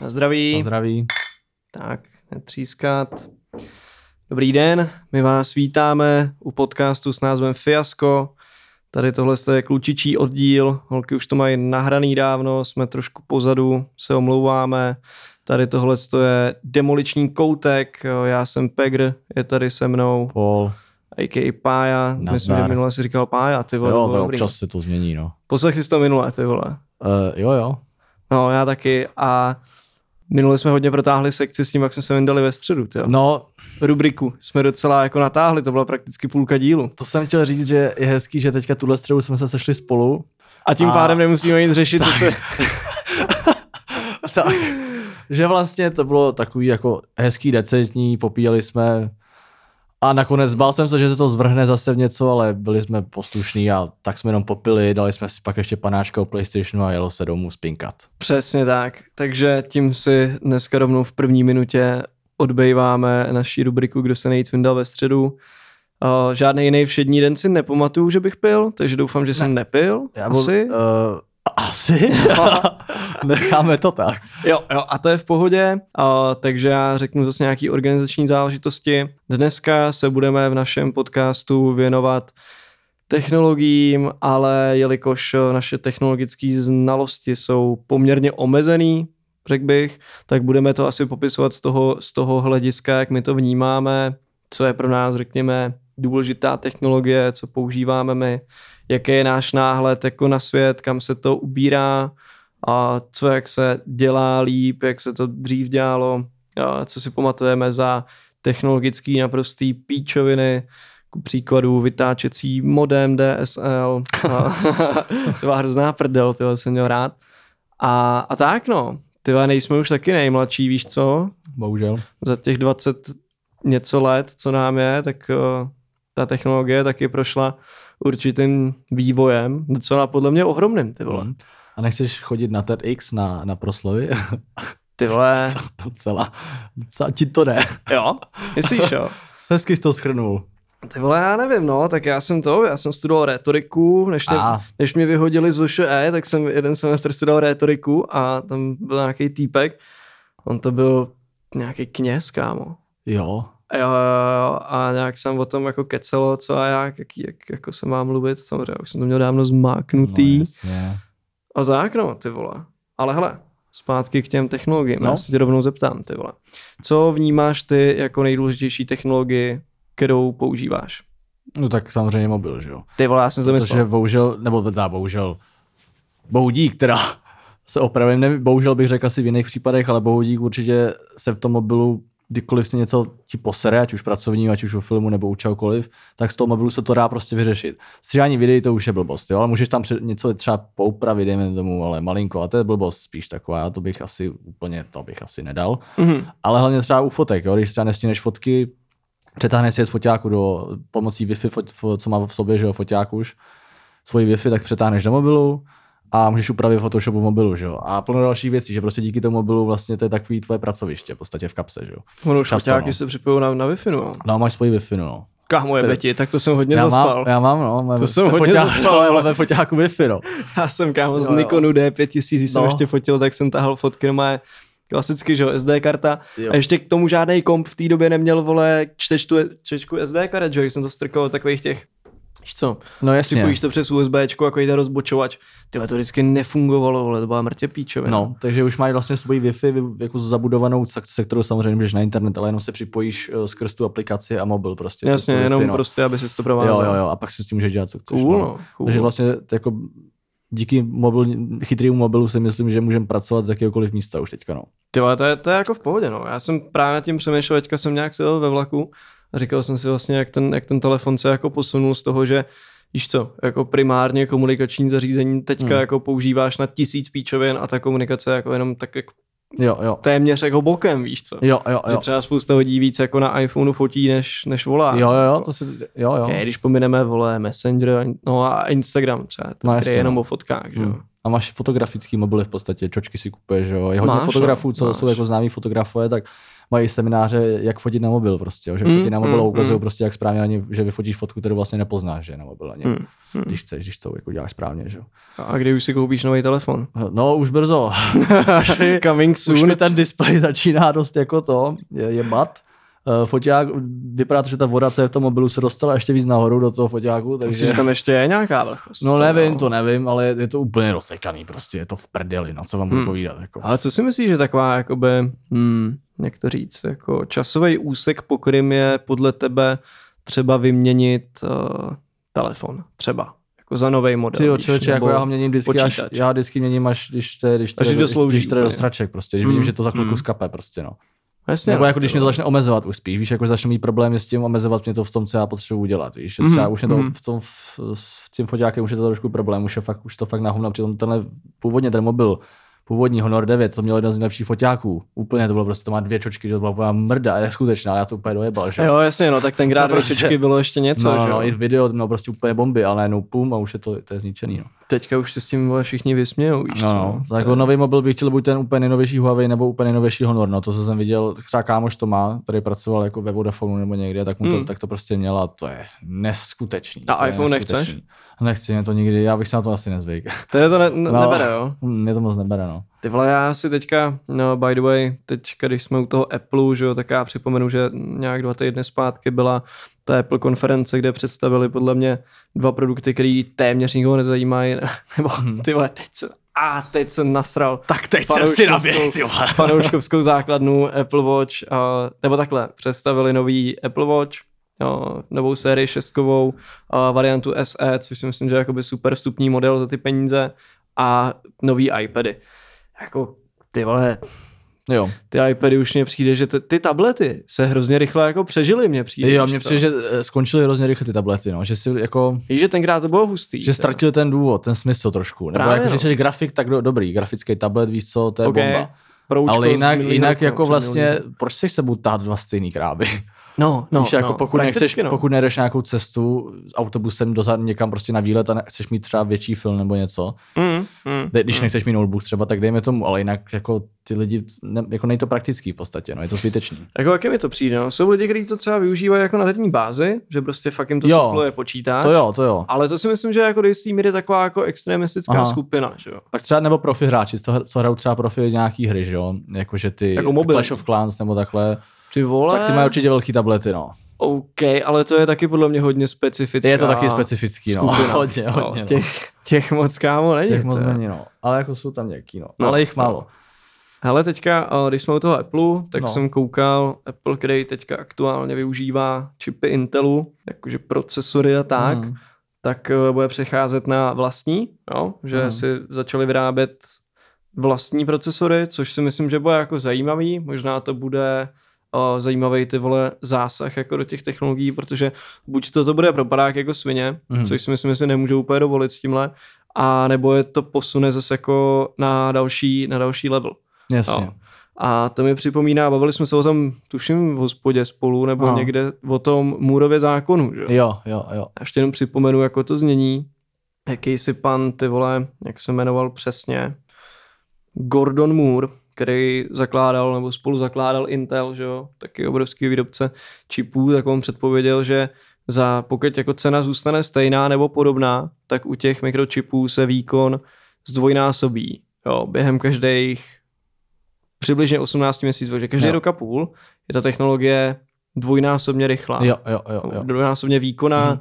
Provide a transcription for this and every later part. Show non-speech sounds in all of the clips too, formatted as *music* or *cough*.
Na zdraví. Na zdraví. Tak, netřískat. Dobrý den, my vás vítáme u podcastu s názvem Fiasko. Tady tohle je klučičí oddíl, holky už to mají nahraný dávno, jsme trošku pozadu, se omlouváme. Tady tohle je demoliční koutek, já jsem Pegr, je tady se mnou. Paul. A.k.a. Pája, Nazdar. myslím, že minule si říkal Pája, ty vole. Jo, to občas se to změní, no. Poslech jsi to minule, ty vole. Uh, jo, jo. No, já taky a minule jsme hodně protáhli sekci s tím, jak jsme se vydali ve středu, tyjo. No, Rubriku jsme docela jako natáhli, to byla prakticky půlka dílu. to jsem chtěl říct, že je hezký, že teďka tuhle středu jsme se sešli spolu. A tím A- pádem nemusíme nic řešit, co se... *laughs* tak. Že vlastně to bylo takový jako hezký, decentní, popíjeli jsme a nakonec bál jsem se, že se to zvrhne zase v něco, ale byli jsme poslušní a tak jsme jenom popili, dali jsme si pak ještě panáčka o Playstationu a jelo se domů spinkat. Přesně tak. Takže tím si dneska rovnou v první minutě odbejváme naší rubriku Kdo se nejvíc vyndal ve středu. Uh, žádný jiný všední den si nepamatuju, že bych pil, takže doufám, že jsem nepil. asi. Uh, asi? *laughs* Necháme to tak. Jo, jo, a to je v pohodě, a, takže já řeknu zase nějaký organizační záležitosti. Dneska se budeme v našem podcastu věnovat technologiím, ale jelikož naše technologické znalosti jsou poměrně omezený, řekl bych, tak budeme to asi popisovat z toho, z toho hlediska, jak my to vnímáme, co je pro nás, řekněme, důležitá technologie, co používáme my, jaký je náš náhled jako na svět, kam se to ubírá, a co jak se dělá líp, jak se to dřív dělalo, a co si pamatujeme za technologický naprostý píčoviny, ku příkladu vytáčecí modem DSL, a, *laughs* to byla hrozná prdel, tyhle jsem měl rád. A, a tak no, tyhle nejsme už taky nejmladší, víš co? Bohužel. Za těch 20 něco let, co nám je, tak uh, ta technologie taky prošla určitým vývojem, docela podle mě ohromným, ty vole. Mhm. A nechceš chodit na TEDx na, na proslovy? *laughs* Ty vole, *laughs* docela, docela ti to jde. jo, myslíš jo? *laughs* Hezky jsi to schrnul. Ty vole, já nevím, no, tak já jsem to, já jsem studoval retoriku, než A. než mě vyhodili z VŠE, tak jsem jeden semestr studoval retoriku a tam byl nějaký týpek, on to byl nějaký kněz, kámo. Jo. Jo, jo, jo, a nějak jsem o tom jako kecelo, co a jak, jak, jak jako se má mluvit, samozřejmě, už jsem to měl dávno zmáknutý. No, jasně. A zák, no, ty vole. Ale hele, zpátky k těm technologiím. No. Já se tě rovnou zeptám, ty vole. Co vnímáš ty jako nejdůležitější technologii, kterou používáš? no tak samozřejmě mobil, že jo. Ty vole, já jsem to Protože bohužel, nebo teda bohužel, bohudík teda *laughs* se opravím, nevím, bohužel bych řekl asi v jiných případech, ale bohudík určitě se v tom mobilu kdykoliv si něco ti posere, ať už pracovní, ať už o filmu nebo u čehokoliv, tak z toho mobilu se to dá prostě vyřešit. Stříhání videí to už je blbost, jo? ale můžeš tam něco třeba poupravit, dejme tomu, ale malinko, a to je blbost spíš taková, já to bych asi úplně, to bych asi nedal. Mhm. Ale hlavně třeba u fotek, jo? když třeba nestíneš fotky, přetáhneš si je z foťáku do pomocí Wi-Fi, fot, co má v sobě, že jo, foťák už, svoji Wi-Fi, tak přetáhneš do mobilu a můžeš upravit Photoshop v mobilu, že jo. A plno dalších věcí, že prostě díky tomu mobilu vlastně to je takový tvoje pracoviště v podstatě v kapse, že jo. Ono už Často, no. se připojují na, na Wi-Fi, no. No máš svoji Wi-Fi, no. Kámo je Který- Beti, tak to jsem hodně Já zaspal. mám, já mám, no. Mám To jsem hodně foťáku, zaspal, ale ve foťáku Wi-Fi, no. *laughs* Já jsem kámo z. Nikonu D5000, když jsem No. ještě fotil, tak jsem tahal fotky na klasicky, že jo, SD karta. Jo. A ještě k tomu žádný komp v té době neměl, vole, čtečku, čtečku SD karet, že jo, jsem to strkal takových těch, víš co, No jasně. připojíš to přes USBčko, jako ten rozbočovač. Ty to vždycky nefungovalo, vole, to byla mrtě píčovina. No, takže už mají vlastně svoji Wi-Fi jako zabudovanou, se kterou samozřejmě můžeš na internet, ale jenom se připojíš eh, skrz tu aplikaci a mobil prostě. Jasně, to, to jenom Wi-Fi, no. prostě, aby si to Jo, provázal. jo, jo, a pak si s tím můžeš dělat, co chceš. Cool, no, cool. Takže vlastně jako díky mobil, chytrému mobilu si myslím, že můžeme pracovat z jakéhokoliv místa už teďka, no. Ty vole, to je, to je jako v pohodě, no. Já jsem právě tím přemýšlel, teďka jsem nějak sedl ve vlaku a říkal jsem si vlastně, jak ten, jak ten telefon se jako posunul z toho, že víš co, jako primárně komunikační zařízení teďka Hmm. jako používáš na tisíc píčovin a ta komunikace jako jenom tak jako Jo, jo. téměř jako bokem, víš co. Jo, jo, Že jo. třeba spousta lidí víc jako na iPhoneu fotí, než, než volá. Jo, jo, jo, to si, jo, jo. Okay, když pomineme, vole, Messenger, no a Instagram třeba, No, no, který je jenom no. o fotkách, že jo. A máš fotografický mobily v podstatě, čočky si kupuješ, jo. Je hodně Máš, fotografů, co máš. jsou jako známí fotografové, tak mají semináře, jak fotit na mobil prostě, jo. že Mm, fotí na mobil mm, ukazují mm. prostě, jak správně ani, že vyfotíš fotku, kterou vlastně nepoznáš, že je na mobil ani. Hmm. hmm. když chceš, když to jako děláš správně, že jo. A kdy už si koupíš nový telefon? No, už brzo. *laughs* už mi, Coming soon. Už mi ten displej *laughs* začíná dost jako to, je, je mat. Uh, foťák, vypadá to, že ta voda, co je v tom mobilu, se dostala ještě víc nahoru do toho foťáku. Takže... Myslím, že tam ještě je nějaká vlhkost. No nevím, no. to nevím, ale je to úplně rozsekaný prostě, je to v prdeli, no co vám budu hmm. povídat. Jako. Ale co si myslíš, že taková, jakoby, hmm, jak to říct, jako časový úsek, po kterým je podle tebe třeba vyměnit uh, telefon, třeba jako za nový model. Ty jo, člověče, jako já ho měním vždycky, až, já vždycky měním až, když to je, když to, je, do straček, prostě, když mm, vidím, že to za chvilku mm. skape, prostě, no. Jasně, Nebo jako když mě to začne omezovat už spíš, víš, jako začne mít problémy s tím omezovat mě to v tom, co já potřebuji udělat, víš, mm, třeba už je to mm. v tom, v, v tím foťákem už je to trošku problém, už je fakt, už to fakt nahumno, přitom tenhle původně ten mobil původní Honor 9, to měl jeden z nejlepších foťáků. Úplně to bylo prostě, to má dvě čočky, že to byla úplná mrda, je skutečná, já to úplně dojebal. Že? Jo, jasně, no, tak tenkrát *laughs* dvě prostě, čočky bylo ještě něco, no, že no, i video to mělo prostě úplně bomby, ale najednou pum a už je to, to je zničený. No. Teďka už to s tím všichni vysmějou, víš no, co? No, tak jako nový mobil bych chtěl buď ten úplně nejnovější Huawei nebo úplně nejnovější Honor, no to, co jsem viděl, třeba kámoš to má, který pracoval jako ve Vodafone nebo někde, tak mu to, mm. tak to prostě měl a to je neskutečný. A iPhone nechceš? Nechci mě to nikdy, já bych se na to asi nezvyk. To je to ne, ne, no, nebere, jo? *laughs* Mě to moc nebere, no. Ty vole, já si teďka, no by the way, teď, když jsme u toho Apple, že jo, tak já připomenu, že nějak dva týdny zpátky byla ta Apple konference, kde představili podle mě dva produkty, které téměř nikoho nezajímají, *laughs* nebo hmm. ty vole, teď se, a teď jsem nasral. Tak teď jsem si naběh, ty vole. *laughs* Fanouškovskou základnu Apple Watch, a, nebo takhle, představili nový Apple Watch, jo, novou sérii šestkovou, a variantu SE, což si myslím, že je jakoby super vstupní model za ty peníze a nový iPady. Jako, ty vole, Jo. Ty iPady už mě přijde, že t- ty tablety se hrozně rychle jako přežily, mě přijde. Jo, mně přijde, že eh, skončily hrozně rychle ty tablety, no, že si jako... Víš, že tenkrát to bylo hustý. Že ztratili ten důvod, ten smysl trošku. Nebo Právě, jako, no. že jsi grafik, tak do, dobrý, grafický tablet, víš co, to je okay. bomba. Proučko Ale jinak, jinak jako vlastně, proč si se budu tát dva stejný kráby? No, no, Víš, jako no, pokud, nechceš, no. pokud nejdeš nějakou cestu autobusem dozad někam prostě na výlet a chceš mít třeba větší film nebo něco, mm, mm, když mm. nechceš mít notebook třeba, tak dejme tomu, ale jinak jako ty lidi, ne, jako nejto praktický v podstatě, no, je to zbytečný. Jako jaké mi to přijde, no? Jsou lidi, kteří to třeba využívají jako na denní bázi, že prostě fakt jim to jo, supluje počítač. To jo, to jo. Ale to si myslím, že jako do jistý míry taková jako extremistická Aha. skupina, že jo. Tak třeba nebo profi hráči, co, co hrajou třeba profi nějaký hry, že jo, jakože ty jako mobil. Clash of Clans nebo takhle. Ty vole. Tak ty mají určitě velký tablety, no. OK, ale to je taky podle mě hodně specifická Je to taky specifický, no. Skupina. *laughs* hodně, hodně, no. Těch, těch moc kámo není. Těch moc není, no. Ale jako jsou tam nějaký, no. no ale jich málo. No. Hele, teďka, když jsme u toho Apple, tak no. jsem koukal, Apple, který teďka aktuálně využívá čipy Intelu, jakože procesory a tak, mm. tak eh, bude přecházet na vlastní, jo? že mm. si začali vyrábět vlastní procesory, což si myslím, že bude jako zajímavý, možná to bude uh, zajímavý ty vole zásah jako do těch technologií, protože buď to, to bude propadák jako svině, mm. což si myslím, že si nemůžou úplně dovolit s tímhle, a nebo je to posune zase jako na další, na další level. Jasně. No. A to mi připomíná, bavili jsme se o tom, tuším, v hospodě spolu, nebo no. někde o tom Můrově zákonu, že? Jo, jo, jo. A ještě jenom připomenu, jako to znění. Jakýsi pan, ty vole, jak se jmenoval přesně, Gordon Moore, který zakládal nebo spolu zakládal Intel, že jo, taky obrovský výrobce čipů, tak on předpověděl, že za pokud jako cena zůstane stejná nebo podobná, tak u těch mikročipů se výkon zdvojnásobí jo, během každých přibližně 18 měsíců, takže každý jo. rok a půl je ta technologie dvojnásobně rychlá. Jo, jo, jo, jo. Dvojnásobně výkonná, hmm.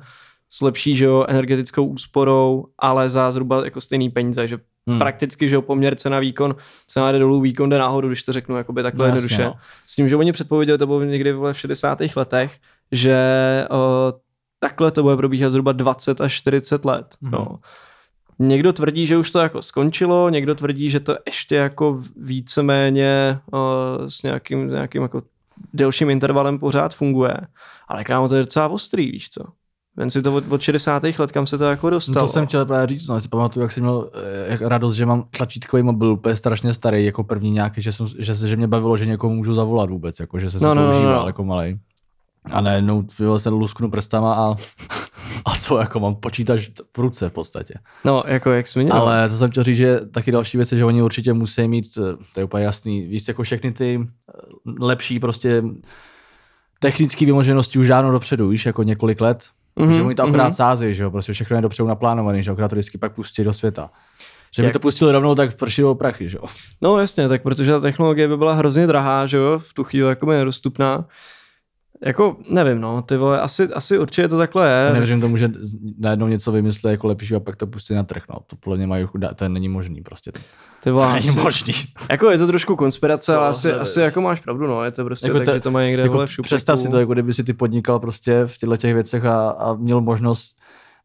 s lepší že jo, energetickou úsporou, ale za zhruba jako stejný peníze, že hmm. prakticky, že jo, poměr cena výkon, cena jde dolů, výkon jde nahoru, když to řeknu jakoby takhle no, jednoduše. No. S tím, že oni předpověděli, to bylo někdy v 60. letech, že o, takhle to bude probíhat zhruba 20 až 40 let. Hmm. No. Někdo tvrdí, že už to jako skončilo, někdo tvrdí, že to ještě jako víceméně uh, s nějakým, nějakým jako delším intervalem pořád funguje. Ale kámo, to je docela ostrý, víš co? Ven si to od, od 60. let, kam se to jako dostalo. No to jsem chtěl právě říct, no, si pamatuju, jak jsem měl eh, jak radost, že mám tlačítkový mobil úplně strašně starý, jako první nějaký, že, jsem, že, že mě bavilo, že někomu můžu zavolat vůbec, jako, že se no, no, to no, užíval no. jako malý. A najednou se lusknu prstama a, *laughs* a co, jako mám počítač v ruce v podstatě. No, jako jak jsi měl. Ale to jsem chtěl říct, že taky další věc je, že oni určitě musí mít, eh, to je úplně jasný, víš, jako všechny ty eh, lepší prostě technické vymoženosti už dávno dopředu, víš, jako několik let, Mm-hmm, Mhm, že oni to akorát mhm. sází, že jo, prostě všechno je dopředu naplánovaný, že akorát to vždycky pak pustí do světa. Že by Jak- to pustili rovnou, tak pršilo prachy, že jo. No jasně, tak protože ta technologie by byla hrozně drahá, že jo, v tu chvíli jako nedostupná. Jako, nevím, no, ty vole, asi, asi určitě to takhle je. Já nevěřím tomu, že najednou něco vymyslí jako lepší a pak to pustí na trh, no. To podle mě mají chudá, to není možný prostě. Ty vole, To není asi, možný. jako je to trošku konspirace, Co? ale asi, Nevím. asi jako máš pravdu, no, je to prostě Jako tak, to- že to mají někde, Jako vole, v t- šuplíku. představ si to, jako kdyby si ty podnikal prostě v těchto těch věcech a, a měl možnost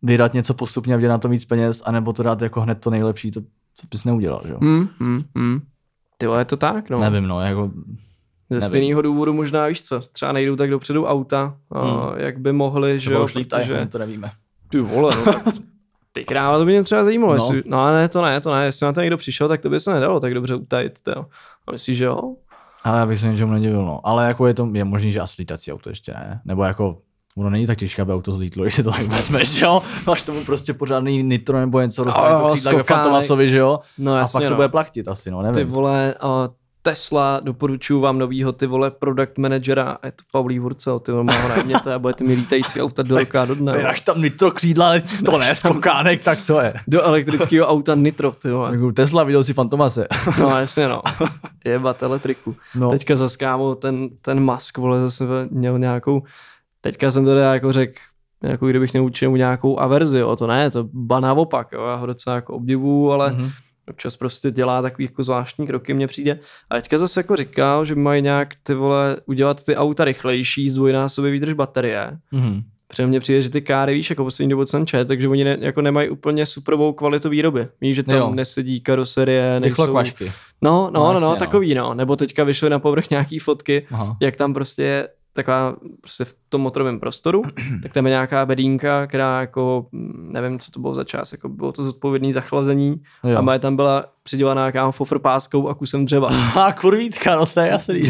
vydat něco postupně a vydělat na to víc peněz, anebo to dát jako hned to nejlepší, to co bys neudělal, že jo? Hmm, hmm, hmm. Ty vole, je to tak, no. Nevím, no, jako, Ze nevím. stejného důvodu možná, víš co, třeba nejdou tak dopředu auta, Hmm. a jak by mohli, že jo, už protože... to nevíme. Ty vole, no tak... *laughs* Ty kráva, to by mě třeba zajímalo, No. Jestli, no ale ne, to ne, to ne, jestli na to někdo přišel, tak to by se nedalo tak dobře utajit, to. A myslíš, že jo? Ale já bych se ničemu nedivil, no. Ale jako je to, je možný, že asi lítací auto ještě ne. Nebo jako, ono není tak těžké, aby auto zlítlo, *laughs* když si to tak vezmeš, že jo? Máš tomu prostě pořádný nitro nebo něco, dostane Jo, to křídla. Fantomasovi, že jo? No A jasně, pak to no. bude platit asi, no, Ty nevím. vole, uh, Tesla, doporučuju vám novýho, ty vole, product managera, je to Pavlí Vurcel, ty vole, má ho najměte a budete mi lítající auta do roka do dne. Vydáš tam nitro křídla, to ne, skokánek, tak co je? Do elektrického auta Nitro, ty vole. Jako Tesla, viděl si Fantomase. No jasně no, jebat elektriku. No. Teďka zas kámo, ten, ten Musk, vole, zase měl nějakou, teďka jsem to teda jako řekl, jako kdybych neučil mu nějakou averzi, jo, to ne, to ba naopak, jo, já ho docela jako obdivu, ale Mhm. Občas prostě dělá takový jako zvláštní kroky, mně přijde. A teďka zase jako říkal, že mají nějak ty vole udělat ty auta rychlejší, zdvojnásobě výdrž baterie. Mhm. Protože mně přijde, že ty káry, víš, jako poslední dobu jsem čet, takže oni ne, jako nemají úplně superovou kvalitu výroby. Víš, že tam Jo. nesedí karoserie, nejsou... Rychlokvašky. No, no, No, no, no, no. takový, no. Nebo teďka vyšly na povrch nějaký fotky, Aha. jak tam prostě taková, prostě v tom motorovém prostoru, *clears throat* tak tam je nějaká bedínka, která jako, mm, nevím, co to bylo za čas, jako bylo to zodpovědný za chlazení Jo. a moje tam byla přidělaná kámo fofrpáskou a kusem dřeva. *laughs* A kurvítka, no to je jasný.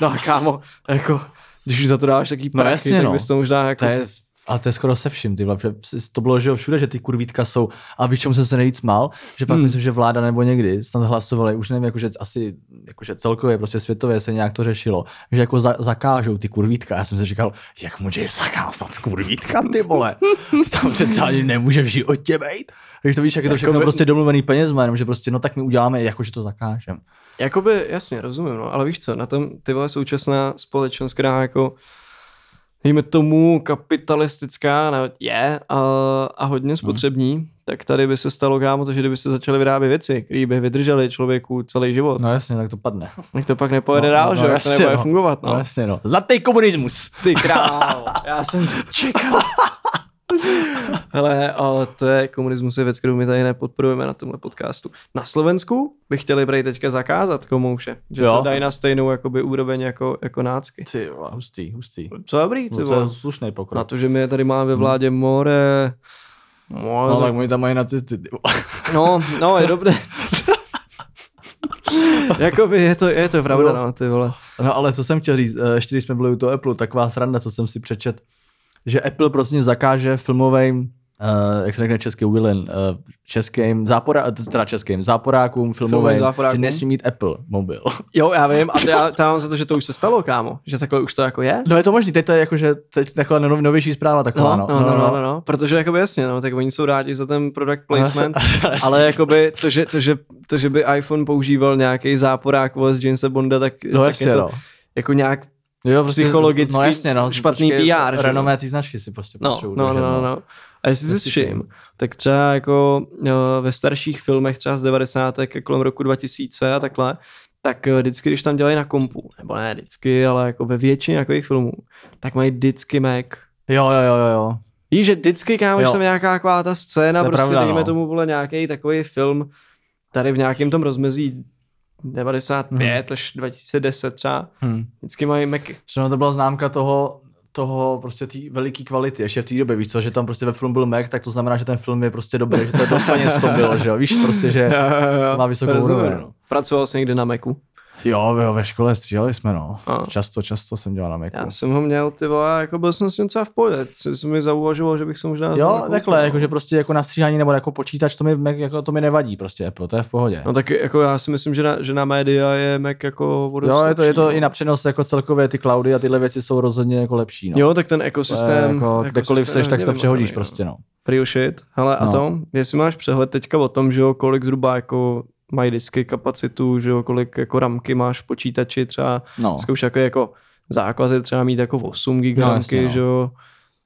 No a kámo, jako, když už za to dáš taký No prachy, jasně, tak no. bys to možná jako... To je, ale to je skoro se vším, ty vole, protože to bylo, že všude, že ty kurvítka jsou, a víš, čemu jsem se nejvíc mal, že pak Hmm. myslím, že vláda nebo někdy snad hlasovali, už nevím, jakože asi, jakože celkově, prostě světově se nějak to řešilo, že jako za, zakážou ty kurvítka. Já jsem si říkal, jak může zakázat kurvítka, ty vole, to tam přece ani nemůže v životě být. Takže to víš, jak je to všechno Jakoby- prostě domluvený penězma, jenom že prostě, no tak my uděláme, jakože to zakážeme. Jakoby, jasně, rozumím, no, ale víš co, na tom ty vole současná společnost, která jako dejme tomu kapitalistická no, je a, a hodně spotřební, tak tady by se stalo kámo to, že kdyby se začaly vyrábět věci, které by vydržely člověku celý život, no. No jasně, tak to padne. tak to pak nepojede No, dál, no, že jo, jak to jasně, nebude no. fungovat, no. No jasně, no. Zlatý komunismus. Ty král, *laughs* já jsem to čekal. *laughs* Hele, a to je komunismus je věc, kterou my tady nepodporujeme na tomhle podcastu. Na Slovensku by chtěli prej teďka zakázat komouše, že Jo. to dají na stejnou jakoby úroveň jako, jako nácky. Ty hustý, hustý. Co dobrý, ty No, to je vole. slušný pokrok. Na to, že my tady máme ve vládě more, more No, tak oni tam mají nacisty. *laughs* no, no, je dobré. *laughs* Jakoby je to, je to pravda, Jo. no, ty vole. No ale co jsem chtěl říct, eh, ještě když jsme byli u toho Apple, taková sranda, co jsem si přečet, že Apple prostě zakáže filmovým, uh, jak se řekne český Willen, uh, českým, zápora, teda českým, záporákům filmovým, záporákům. že nesmí mít Apple mobil. Jo, já vím, a to já *laughs* mám za to, že to už se stalo, kámo. Že takhle už to jako je. No je to možný, teď to je jakože teď taková nov, novější zpráva taková, No, no, no, no, no, no, protože jakoby jasně, no, tak oni jsou rádi za ten product placement, *laughs* ale jakoby to, že, to, že, to, že by iPhone používal nějaký záporák z Jamesa Bonda, tak, No tak jasně, je to no. jako nějak, Jo, psychologicky no, jasně, no, špatný počkej, PR, že? Renomé té značky si prostě no, no, no, držet, no, no. A jestli si všim, tak třeba jako jo, ve starších filmech, třeba z 90. kolem roku 2000 a takhle, tak vždycky, když tam dělají na kompu, nebo ne vždycky, ale jako ve většině takových filmů, tak mají vždycky Mac. Jo, jo, jo, jo, jo. Víš, že vždycky, kámo, když Jo. tam nějaká taková ta scéna, prostě pravda, dejme no. tomu, vole, nějaký takový film, tady v nějakém tom rozmezí 95 až 2010 třeba, Hm. vždycky mají Macy. Že no to byla známka toho, toho prostě té veliký kvality, ještě v té době, víš co, že tam prostě ve filmu byl Mac, tak to znamená, že ten film je prostě dobrý, že to je dost peněz v tom bylo, že jo, víš prostě, že *laughs* to má vysokou úroveň. no. Pracoval jsi někdy na Macu? Jo, jo, ve škole stříleli jsme, no. A. Často, často jsem dělal na Macu. Já jsem ho měl, ty vole, jako byl jsem s tím třeba v pohodě. Jsem mi zauvažoval, že bych se možná... Jo, takhle, jako, no. že prostě jako na stříhání nebo jako počítač, to mi, Mac- jako, to mi nevadí prostě Apple, to je v pohodě. No tak jako já si myslím, že na, že na média je Mac jako jo, je to, je to lepší, i no. na přenos jako celkově ty cloudy a tyhle věci jsou rozhodně jako lepší. No. Jo, tak ten ekosystém... jako, kdekoliv seš, tak to přehodíš no. prostě, no. Shit. Hele, a No. to, jestli máš přehled teďka o tom, že jo, kolik zhruba jako mají disky kapacitu, že jo, kolik jako ramky máš v počítači třeba, No, dneska už jako, jako základ je třeba mít jako 8 GB No, ramky, no. že jo,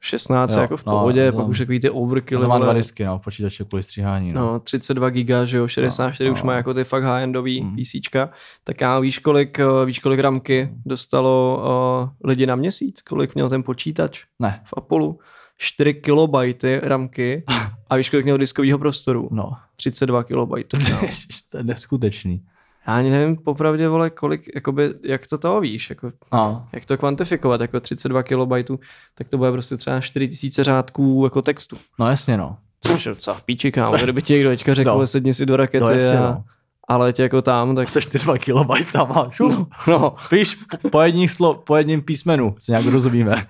16 Jo, jako v no, pohodě, to- pak už takový ty overkill, to má dva disky, no, v počítači kvůli stříhání, no. No, 32 giga, že jo, 64 No, už no. má jako ty fakt high-endový Mm. PCčka. Tak já víš, kolik, eh, víš, kolik ramky dostalo uh, lidi na měsíc? Kolik měl ten počítač Ne, v Apollo? 4 kilobajty ramky *laughs* a víš, kolik měl diskového prostoru? no. 32 kilobajtů. No. *laughs* to je neskutečný. Já ani nevím popravdě, vole, kolik, jakoby, jak to toho víš, jako, No, jak to kvantifikovat, jako 32 kilobajtů, tak to bude prostě třeba 4000 řádků jako textu. no jasně, no. Což je docela píči, kámo, kdyby ti někdo teďka řekl, No. sedni si do rakety No jasně, a, no. ale tě jako tam, tak Se 4 kilobajtama, šup. No, no, Píš po, po, jedním slo, po jedním písmenu, se nějak rozumíme.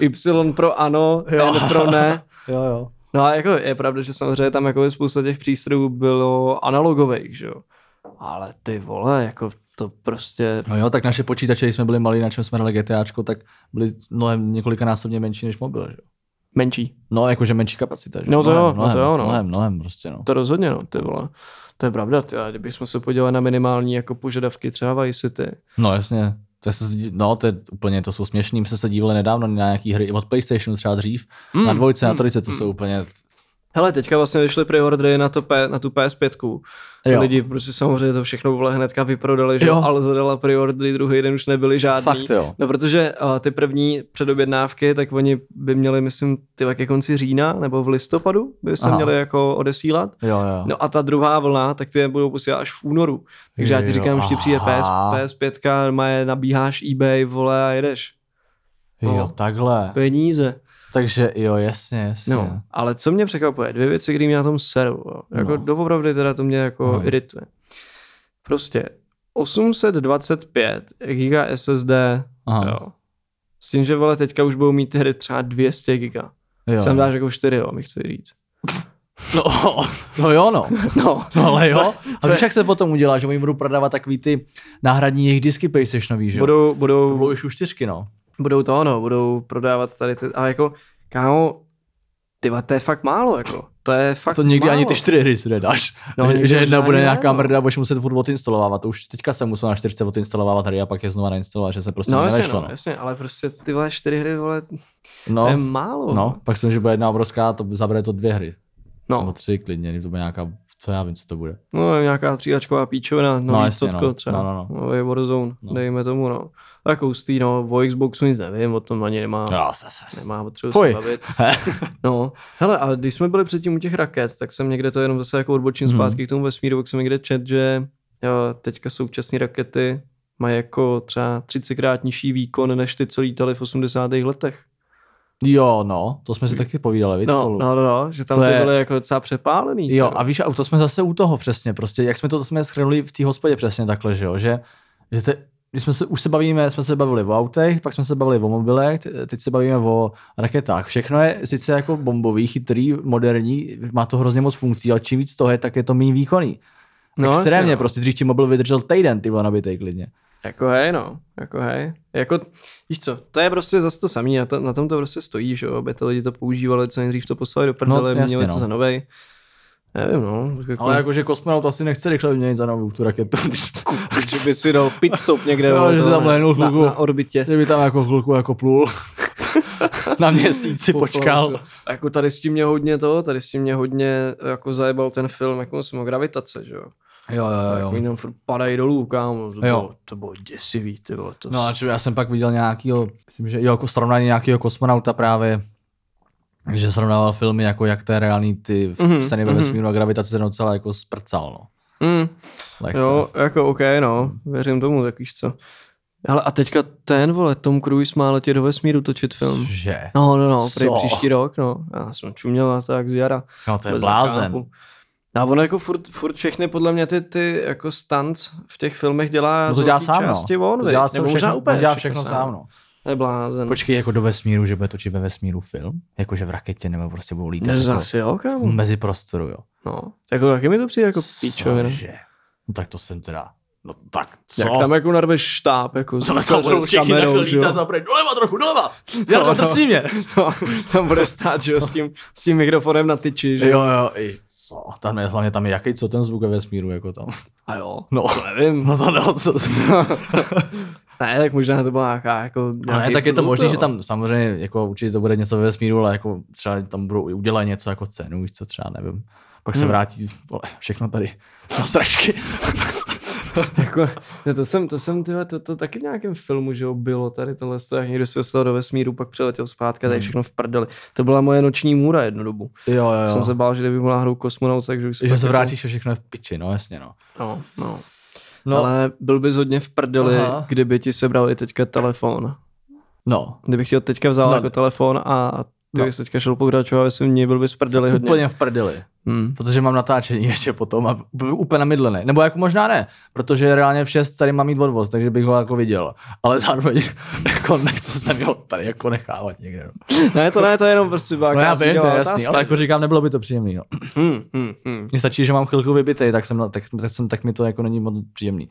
Y pro ano, Jo. N pro ne. jo, jo. No a jako je pravda, že samozřejmě tam jako spousta těch přístrojů bylo analogových, že jo. Ale ty vole, jako to prostě, No jo, tak naše počítače, když jsme byli malí, na čem jsme hráli GTAčko, tak byly mnohem několikanásobně menší než mobil, že jo. menší. No, jakože menší kapacita, že No to mnohem, jo, no mnohem, to jo, no. Mnohem, mnohem, prostě, no. To rozhodně, no, ty vole. To je pravda, ty, kdybychom se podívali na minimální jako požadavky třeba Vice City. No jasně. To je, se, no, to je úplně, to jsou směšný. My jsme se dívali nedávno na nějaký hry od PlayStationu třeba dřív. Mm, na dvojce, mm, na trojce, to jsou úplně... Hele, teďka vlastně vyšly preordery na, to P, na tu PS5. Jo. Lidi prostě samozřejmě to všechno vole hnedka vyprodali, že Jo. jo, ale zadala preordery, druhý den už nebyly žádný. Fakt jo. No protože uh, ty první předobjednávky, tak oni by měli, myslím, ty ke konci října nebo v listopadu by se Aha. měli jako odesílat. Jo, jo. No a ta druhá vlna, tak ty je budou posílat až v únoru. Takže já ti Jo, říkám, že ti přijde PS, aha. PS5, má je, nabíháš eBay, vole a jedeš. jo, no. takhle. Peníze. Takže jo, jasně, jasně. No, ale co mě překvapuje, dvě věci, které mě na tom seru. Jo. Jako No. doopravdy teda to mě jako No. irituje. Prostě 825 giga SSD, Aha. jo. S tím, že vole teďka už budou mít hry třeba 200 giga. jo. Sem dáš jako 4, jo, mi chci říct. *laughs* No, no jo, no. *laughs* No, No ale jo. To- a víš, je- jak se potom udělá, že oni budou prodávat takový ty náhradní jejich disky PlayStationový, že jo? budou, To budou, budou už čtyřky, no. Budou to, no, budou prodávat tady ty, ale jako, kámo, ty to je fakt málo, jako. To je fakt To nikdy málo. ani ty čtyři hry si nedáš. No, No, že, že jedna bude nějaká no. mrda a budeš muset furt odinstalovat. To už teďka jsem musel na 4 odinstalovat hry a pak je znova nainstalovat, že se prostě No jasně, nevešlo. no, jasně, ale prostě ty vole čtyři hry, vole, no, to je no, málo. no, pak jsem, že bude jedna obrovská, to zabere to dvě hry. Nebo no, tři klidně, to bude nějaká, co já vím, co to bude. no nějaká třídačková píčovina, no, no jasně, no. třeba, No, no, no. no, je Warzone, No. no. dejme tomu, no. Tak hustý, no, o Xboxu nic nevím, o tom ani nemá, Já se. nemá potřebu se bavit. *laughs* No, hele, a když jsme byli předtím u těch raket, tak jsem někde to jenom zase jako odbočím Mhm. zpátky k tomu vesmíru, tak jsem někde čet, že jo, teďka současné rakety mají jako třeba 30krát nižší výkon, než ty, co lítaly v 80. letech. Jo, no, to jsme si taky povídali, víc No, spolu. no, no, no, že tam To ty je- byly jako docela přepálený. Jo, a víš, a to jsme zase u toho přesně, prostě, jak jsme to, to jsme schrnuli v té hospodě přesně takhle, že jo, že, že te, když jsme se, už se bavíme, jsme se bavili o autech, pak jsme se bavili o mobilech, te- teď se bavíme o raketách. Všechno je sice jako bombový, chytrý, moderní, má to hrozně moc funkcí, ale čím víc toho je, tak je to méně výkonný. No, Extrémně, jasně, no. prostě dřív ti mobil vydržel týden, ty vole nabitej klidně. Jako hej, no, jako hej. Jako, víš co, to je prostě zase to samé, na, to, na tom to prostě stojí, že jo, aby to lidi to používali, co nejdřív to poslali do prdele, jasně, měli to no. za novej. Nevím, no. tak Jako, Ale jakože kosmonaut asi nechce rychle vyměnit za novou tu raketu. *laughs* že by si dal pit stop někde *laughs* vole, že to tam na, lehnul na, chvilku. na, orbitě. že by tam jako chvilku jako plul. *laughs* na měsíc si počkal. A jako tady s tím mě hodně to, tady s tím mě hodně jako zajebal ten film, jako jsem o gravitace, že jo. Jo, jo, Jako Oni tam furt padají dolů, kámo, to, Jo. bylo, to bylo děsivý, ty vole, to No a já jsem pak viděl nějakýho, myslím, že jo, jako srovnání nějakého kosmonauta právě, že srovnával filmy, jako jak to je reálný ty Mhm, mm-hmm, scény ve mhm. vesmíru a gravitace se docela jako sprcal, no. Mm, Lehce. jo, jako OK, no, věřím tomu, tak víš co. Ale a teďka ten, vole, Tom Cruise má letět do vesmíru točit film. Že? No, no, no, prý příští rok, no. Já jsem čuměl na to jak z jara. No to je blázen. Nechápu. A ono jako furt, furt všechny podle mě ty, ty jako stunts v těch filmech dělá No to dělá sám, části no. on, to dělá, Nebo všechno, možná úplně dělá všechno sám, no. To je blázen. Počkej, jako do vesmíru, že bude točit ve vesmíru film? Jakože v raketě nebo prostě budou lítat jako zase jo, kámo. mezi prostoru, jo. No, jako taky mi to přijde jako píčovina. No tak to jsem teda, no tak co? Jak tam jako narveš štáb, jako s, tam budou všichni kamerou, lítat napřed, doleva trochu, doleva, Jarko, no. *laughs* drsí mě. No, tam bude stát, že jo, s tím, s tím mikrofonem na tyči, že Jo, jo, i co, tam je, hlavně tam je jaký, co ten zvuk ve vesmíru, jako tam. A jo, No, to nevím. no to ne, to, *laughs* ne, tak možná to byla nějaká, jako No ne, nějaký tak je to možné, že tam samozřejmě jako určitě to bude něco ve vesmíru, ale jako třeba tam budou udělat něco jako cenu, víš co, třeba nevím. Pak se Hmm. vrátí, vole, všechno tady na sračky. *laughs* jako, ne, to jsem, to jsem, tyhle, to, to taky v nějakém filmu, že jo, bylo tady tohle, to, jak někdo se dostal do vesmíru, pak přiletěl zpátky a tady Hmm. všechno v prdeli. To byla moje noční můra jednu dobu. jo, jo, Jo. Jsem se bál, že kdyby byl náhodou kosmonaut, takže už že se jako- vrátíš a všechno je v piči, no jasně, no. No, no. No, Ale byl bys hodně v prdeli, Aha. kdyby ti sebrali teďka telefon. no. Kdybych ti ho teďka vzal no. jako telefon a ty No. teďka šel pokračovat svém dní, byl bys v prdeli hodně. Úplně v prdeli. Hmm. Protože mám natáčení *laughs* ještě potom a byl úplně namydlený. Nebo jako možná ne, protože reálně v 6 tady mám mít odvoz, takže bych ho jako viděl. Ale zároveň *laughs* jako nechci se mi ho tady jako nechávat někde. No, Ne, to ne, to je jenom prostě byla no já vím, to je jasný, ale jako říkám, nebylo by to příjemný. No. Hmm, hmm, hmm. Mně stačí, že mám chvilku vybitej, tak, jsem, tak, tak, jsem, tak mi to jako není moc příjemný.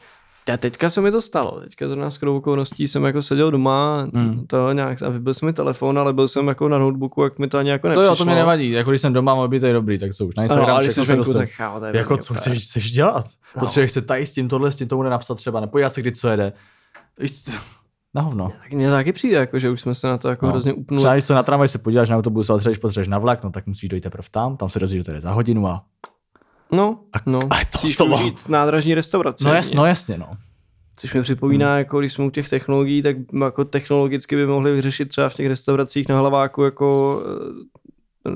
Já teďka se mi to stalo, teďka zrovna s okolností jsem jako seděl doma, Hmm. to nějak, a vybil jsem mi telefon, ale byl jsem jako na notebooku, jak mi to ani jako To nepřišlo. jo, to mě nevadí, jako když jsem doma, mám být dobrý, tak co už. Na Instagram ale když venku, tak to je Jako co chceš, chceš dělat? No. Potřebuješ se tady s tím tohle, s tím tomu napsat třeba, nepojď se kdy co jede. Na hovno. Tak mně taky přijde, jako, že už jsme se na to jako No. hrozně upnuli. Třeba když co na tramvaj se podíváš na autobus, ale třeba když potřebuješ na vlak, no tak musíš dojít teprve tam, tam se dozvíš, že to jde za hodinu a... No, no. a to- Musíš to mám. využít nádražní restauraci. No jasně, no jasně, no. Což mi připomíná, hmm. jako když jsme u těch technologií, tak jako technologicky by mohli vyřešit třeba v těch restauracích na hlaváku jako,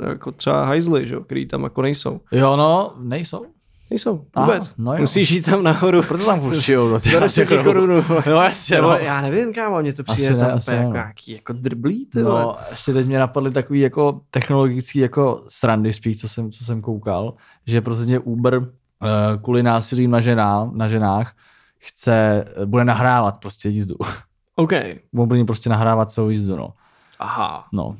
eh, jako třeba hajzly, že? jo, který tam jako nejsou. Jo, no, nejsou. Nejsou, Aha, vůbec. no jo. Musíš jít tam nahoru. Proto tam šijou. *laughs* Za 10 korun. *laughs* No jasně, Nebo no. já nevím, kámo, mně to Asi přijde ne, tam asi úplně ne, jako no. nějaký jako drblí, ty. No, ještě teď mě napadly takový jako technologický jako srandy spíš, co jsem, co jsem koukal, že prostě Uber uh, kvůli násilí na, žená, na ženách chce, bude nahrávat prostě jízdu. *laughs* OK. Bude prostě nahrávat celou jízdu, no. Aha. No.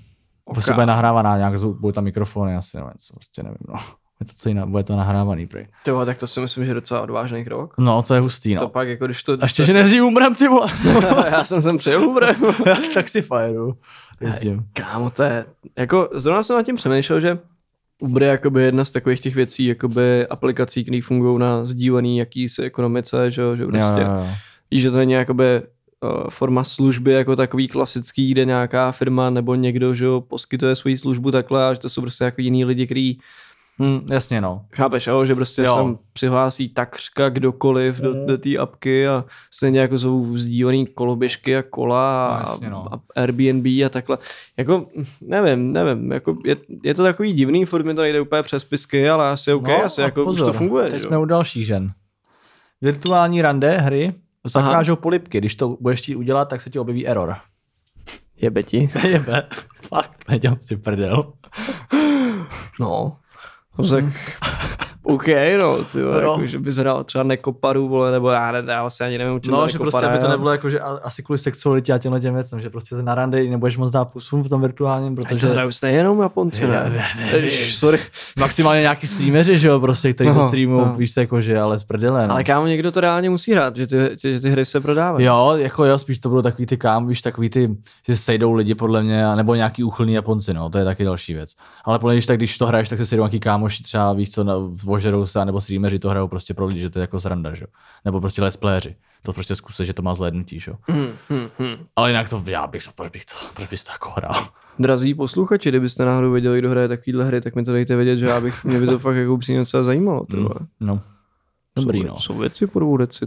Prostě bude nahrávaná nějak zvuk, bude tam mikrofony, asi nevím, co, prostě nevím, no. Je to celý, na- bude to nahrávaný, prej. Ty tak to si myslím, že je docela odvážný krok. No, to je hustý, To no. pak jako když to... A ještě, že nezdí Uberem, ty vole. *laughs* já jsem sem přijel Uberem. *laughs* Já taxifireru jezdím. Kámo, to je, jako zrovna jsem nad tím přemýšlel, že Uber je jakoby jedna z takových těch věcí, jakoby aplikací, které fungují na sdílený jakýsi ekonomice, že, jo, že prostě, Jo, jo, jo. víš, že to není jakoby uh, forma služby jako takový klasický, kde nějaká firma nebo někdo, že poskytuje svoji službu takhle a že to jsou prostě jako jiný lidi, kteří Hm, jasně, no. Chápeš, jo? že prostě Jo. sem přihlásí takřka kdokoliv do, Mhm. do té apky a stejně jako jsou sdílený koloběžky a kola No, a, jasně, no. a Airbnb a takhle. Jako, nevím, nevím, jako je, je, to takový divný, furt mi to nejde úplně přes pisky, ale asi OK, no, asi a jako pozor, už to funguje. Teď že jsme jo? u dalších žen. Virtuální rande hry zakážou polipky. Když to budeš chtít udělat, tak se ti objeví error. Jebe ti. *laughs* Jebe. Fakt, nedělám si prdel. No. Tak, *laughs* OK, no, ty No. jako, že bys hrál třeba nekoparu, vole, nebo já, ne, já asi ani nevím, čem No, to že nekopara prostě, aby to nebylo jako, že asi kvůli sexualitě a těmhle těm věcem, že prostě se na rande nebudeš moc dát pusu v tom virtuálním, protože to hrajou stejně jenom Japonci, ne? Sorry. maximálně nějaký streameři, že jo, prostě, který to No, streamují, no. víš se jako, že ale z prdele, no. Ale kámo, někdo to reálně musí hrát, že ty, že ty hry se prodávají. Jo, jako jo, spíš to budou takový ty kam, víš, takový ty, že se sejdou lidi podle mě, nebo nějaký úchylný Japonci, no, to je taky další věc. Ale podle mě, když tak, když to hraješ, tak se sejdou nějaký kámoši, třeba víš co, na- ožerou se, nebo streameři to hrajou prostě pro lidi, že to je jako sranda, že jo. Nebo prostě let's playeři. To prostě zkusej, že to má zhlédnutí, že jo. Hmm, hmm, hmm. Ale jinak to já bych, proč bych to, proč bys to jako hrál. Drazí posluchači, kdybyste náhodou věděli, kdo hraje takovýhle hry, tak mi to dejte vědět, že já bych, mě by to fakt jako upřímně docela zajímalo. Ty vole. No. Dobrý, jsou, no. Jsou věci po dvou deci.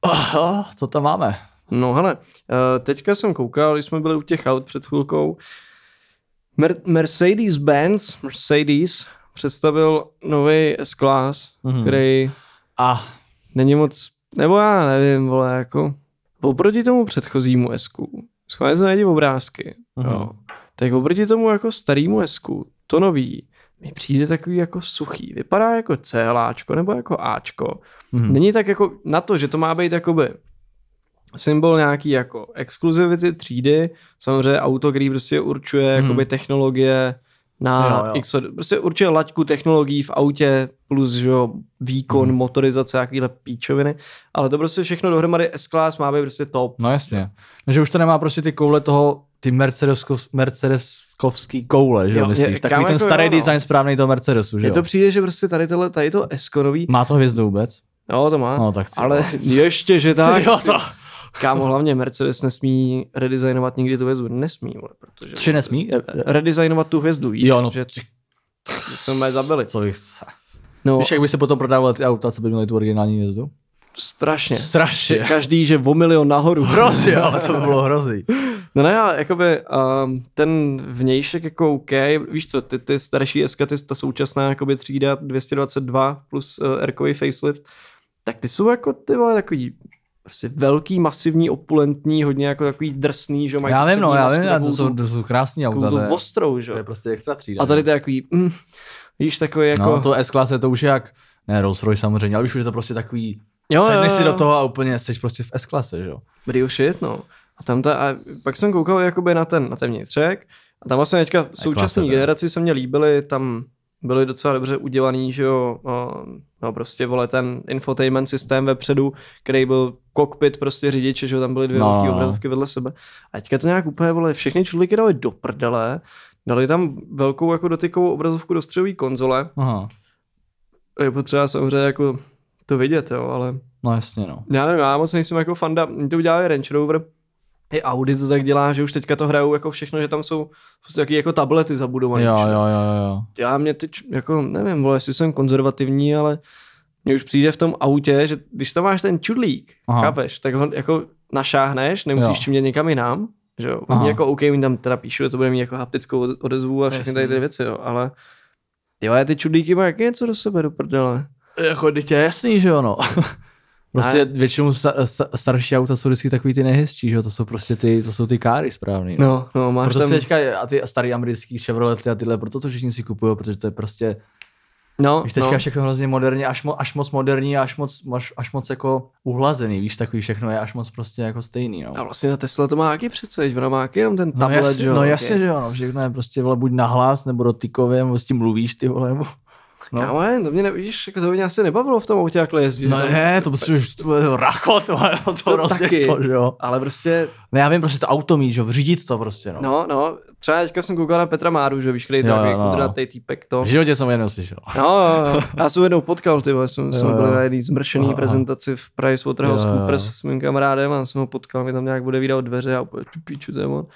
Oh, co tam máme? No hele, eh, teďka jsem koukal, když jsme byli u těch aut před chvilkou, Mer- Mercedes-Benz, Mercedes, představil nový S-Class, Mhm. mm-hmm. který A není moc, nebo já nevím, vole, jako oproti tomu předchozímu S-ku, schválně se najdi obrázky, Mhm. jo, tak oproti tomu jako starýmu S-ku, to nový, mi přijde takový jako suchý. Vypadá jako CLáčko nebo jako Ačko. Mhm. Není tak jako na to, že to má být jakoby symbol nějaký jako exkluzivity třídy, samozřejmě auto, který prostě určuje Hmm. jakoby technologie na Jo, jo. X, prostě určuje laťku technologií v autě plus že jo, výkon, Hmm. motorizace, jakýhle píčoviny, ale to prostě všechno dohromady S-Class má být prostě top. No jasně. No, že už to nemá prostě ty koule toho, ty Mercedeskov, Mercedeskovský koule, že jo, myslíš? je- Takový ten jako starý jo, no. design správný toho Mercedesu, že Mně jo? to přijde, že prostě tady, tohle, tady to S-konový, Má to hvězdu vůbec? jo to má, No, tak chci, ale *laughs* ještě, že tak, jo, to. Kámo, hlavně Mercedes nesmí redesignovat nikdy tu hvězdu, nesmí, vole, protože Cože nesmí? redesignovat tu hvězdu, víš, Jo, no. že jsme mě zabili. Co bych... No, Víš, jak by se potom prodávaly ty auta, co by měly tu originální hvězdu? strašně. Strašně. Každý, že o milion nahoru. Hrozně, ale to by bylo hrozný. *laughs* No ne, ale jakoby um, ten vnějšek jako OK, víš co, ty, ty starší SK, ty, ta současná jakoby třída 222 plus uh, r facelift, tak ty jsou jako ty vole takový prostě velký, masivní, opulentní, hodně jako takový drsný, že mají Já vím, no, já vím, to jsou, to jsou krásný auta, to je, ostrou, že to je jo. prostě extra třída. A tady to je takový, mm, víš, takový jako, No, to S-Class je to už jak, ne Rolls Royce samozřejmě, ale už je to prostě takový, jo, jo, sedneš si jo. do toho a úplně jsi prostě v S-klase, že jo? real shit, no. A tam ta, a pak jsem koukal jakoby na ten, na ten vnitřek a tam vlastně teďka v současné je. generaci se mě líbily, tam byly docela dobře udělaný, že jo, no prostě vole ten infotainment systém vepředu, který byl kokpit prostě řidiče, že jo, tam byly dvě No, velké no. obrazovky vedle sebe. A teďka to nějak úplně, vole, všechny čudlíky dali do prdele, dali tam velkou jako dotykovou obrazovku do střelové konzole. Aha, A Je potřeba samozřejmě jako to vidět, jo, ale no jasně, no. já nevím, já moc nejsem jako fanda, to udělali Range Rover, i Audi to tak dělá, že už teďka to hrajou jako všechno, že tam jsou prostě taky jako tablety zabudované. Jo, jo, jo, jo. Já mě teď, jako nevím, vole, jestli jsem konzervativní, ale mně už přijde v tom autě, že když tam máš ten čudlík, Aha. chápeš, tak ho jako našáhneš, nemusíš čimět někam jinam, že jo. Oni jako OK, oni tam teda píšu, to bude mít jako haptickou ode- odezvu a všechny tady ty věci, jo, ale ty ty čudlíky mají jak něco do sebe, do prdele. Jako dítě je jasný, že jo, no. *laughs* Prostě většinou sta, sta, starší auta jsou vždycky takový ty nejhezčí, že to jsou prostě ty, to jsou ty káry správný. No. No, no, máš Proto tam, teďka, a ty starý americký Chevrolety a tyhle, proto to všichni si kupují, protože to je prostě, no, víš, teďka no. všechno hrozně moderní, až, mo, až moc moderní a až moc, až, až moc jako uhlazený, víš, takový všechno je až moc prostě jako stejný, no. A vlastně ta Tesla to má jaký přece, veď ona má jaký jenom ten No, tablet, jasně, že jo? no taky. jasně, že jo, no, všechno je prostě vole, buď nahlas, nebo dotykově, nebo s tím mluvíš, ty vole, nebo... No. No. Kámo, to mě nevidíš, jako to mě asi nebavilo v tom autě takhle jezdit. No ne, to to je rachot, to, to, to prostě taky. to, že jo. Ale prostě, No já vím, prostě to auto mít, že jo, řídit to prostě, no. no, no, třeba teďka jsem koukal na Petra Máru, že víš, který to Jo, takový jo, no. kudratej týpek to. V životě jsem ho jednou slyšel. No, jo, jo. já jsem jednou potkal, ty vole, jsme, jsme Jo, byli jo. na jedné zmršený prezentaci v PricewaterhouseCoopers Jo, jo. s mým kamarádem a jsem ho potkal, mi tam nějak bude vydat dveře a úplně tu píču, to je on.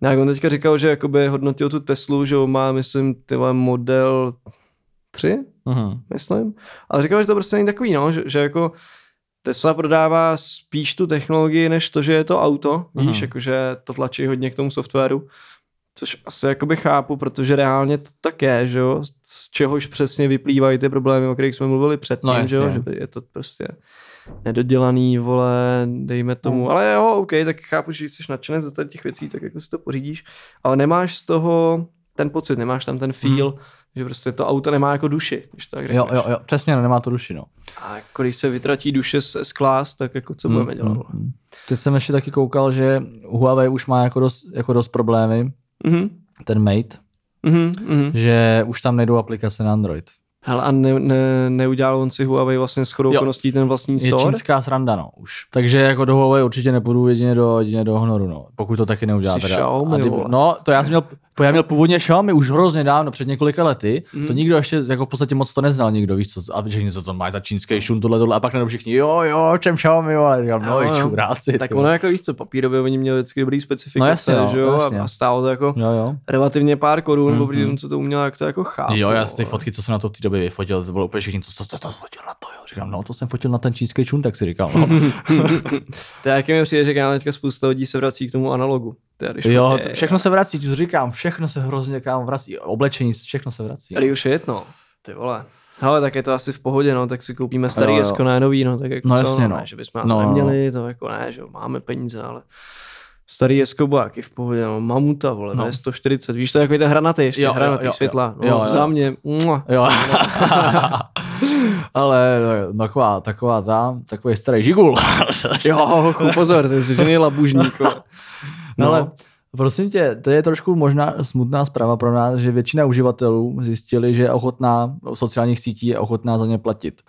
Nějak on teďka říkal, že jakoby hodnotil tu Teslu, že ho má, myslím, ty vole, model 3, Mhm. myslím. Ale říkal, že to prostě není takový, no, že, že jako Tesla prodává spíš tu technologii, než to, že je to auto, víš, Mhm. jakože to tlačí hodně k tomu softwaru, což asi jakoby chápu, protože reálně to tak je, že jo, z čehož přesně vyplývají ty problémy, o kterých jsme mluvili předtím, No, že jo, že je to prostě nedodělaný, vole, dejme tomu, Mm. ale jo, OK, tak chápu, že jsi nadšenec za tady těch věcí, tak jako si to pořídíš, ale nemáš z toho ten pocit, nemáš tam ten feel, že prostě to auto nemá jako duši, když tak řekneš. Jo, jo, jo, přesně, nemá to duši, no. A jako když se vytratí duše z S-Class, tak jako co budeme dělat? vole? mm. Teď jsem ještě taky koukal, že Huawei už má jako dost, jako dost problémy, Mhm, ten Mate, mhm, mhm. že už tam nejdou aplikace na Android. Hele, a ne, ne, neudělal on si Huawei vlastně s chodou okolností ten vlastní Je store? čínská sranda, no, už. Takže jako do Huawei určitě nepůjdu jedině do, jedině do Honoru, no. Pokud to taky neudělá. Jsi teda. Xiaomi, A kdyby- no, to já jsem měl, já měl původně Xiaomi už hrozně dávno, před několika lety. Mhm. To nikdo ještě jako v podstatě moc to neznal nikdo, víš co, a všichni, co to má za čínský šun, tohle, tohle, a pak najednou všichni, jo, jo, čem Xiaomi, jo, a říkám, no, Jo, jo. čuráci. Tak ono jako víš co, papírově oni měli vždycky dobrý specifikace, No jasně, no, že jo, jasně. a- stálo to jako Jo, jo. relativně pár korun, Mhm. mm-hmm. oproti tomu, co to umělo, jak to jako chápu. Jo, já ty fotky, co jsem na to v té době vyfotil, to bylo úplně všichni, co, co, co to fotil na to, jo. Říkám, no, to jsem fotil na ten čínský čun, tak si říkal, no. *laughs* jak mi přijde, že teďka spousta lidí se vrací k tomu analogu. Když jo, to- všechno se vrací, ti říkám, všechno se hrozně kam vrací, oblečení, všechno se vrací. Tady už je jedno, ty vole. Hele, tak je to asi v pohodě, no, tak si koupíme starý Jo, jo. Esko, ne nový, no, tak jako No co, jasně, no. no. Ne, že bychom No, no, no, neměli, to jako ne, že máme peníze, ale starý Escobáky v pohodě, no, Mamuta, vole, no. 140, víš, to je jako ten hranatý ještě, Jo, hranatý jo, světla, jo, no, jo, jo. za mě, mua. Jo. *laughs* Ale no, taková, taková ta, takový starý žigul. Jo, pozor, ty jsi žený labužník, *laughs* No. Ale prosím tě, to je trošku možná smutná zpráva pro nás, že většina uživatelů zjistili, že je ochotná, sociálních sítí je ochotná za ně platit.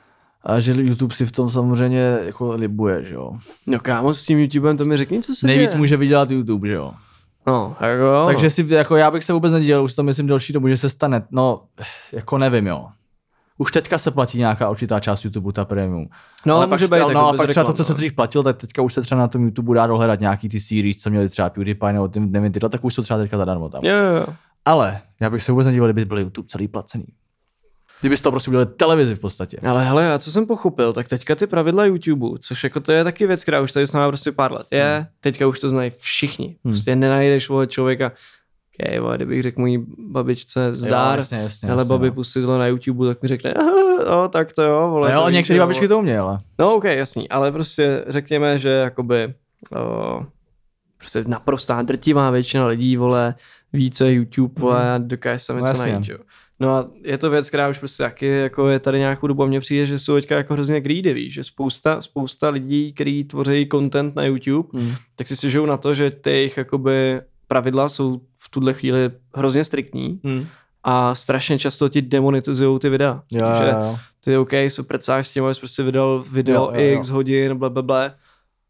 A že YouTube si v tom samozřejmě jako libuje, že jo. No kámo, s tím YouTubem to mi řekni, co se Nejvíc děje. může vydělat YouTube, že jo. No, jako jo. Takže si, jako já bych se vůbec nedělal, už to myslím delší dobu, že se stane, no, jako nevím, jo. Už teďka se platí nějaká určitá část YouTube, ta premium. no, ale pak, být, no, a pak třeba to, co se no. dřív platil, tak teďka už se třeba na tom YouTube dá dohledat nějaký ty series, co měli třeba PewDiePie nebo ty, nevím, tyhle, tak už jsou třeba teďka zadarmo tam. Jo, jo. Ale já bych se vůbec nedíval, kdyby byl YouTube celý placený. Kdyby to prostě udělali televizi v podstatě. Ale hele, já co jsem pochopil, tak teďka ty pravidla YouTube, což jako to je taky věc, která už tady s námi prostě pár let je, Hmm. teďka už to znají všichni. Prostě nenajdeš člověka, okay, vole, kdybych řekl mojí babičce zdár, Jo, jasně, jasně, hele jasně, babi, no. pusti tohle na YouTube, tak mi řekne, "Aha, jo, tak to jo, vole. No jo, některé babičky to umějí, ale. No ok, jasný, ale prostě řekněme, že jakoby o, prostě naprostá drtivá většina lidí, vole, více YouTube, vole, a dokáže se No jasně. najít, jo. No a je to věc, která už prostě taky jako je tady nějakou dobu a mně přijde, že jsou teďka jako hrozně greedy, víš, že spousta, spousta lidí, kteří tvoří content na YouTube, Hmm. tak si stěžují na to, že ty jejich jakoby pravidla jsou v tuhle chvíli hrozně striktní Hmm. a strašně často ti demonetizují ty videa. Jo, že jo, jo. ty OK, super cáš s tím, abys prostě vydal video Jo, jo, jo. x hodin, bla, bla, bla,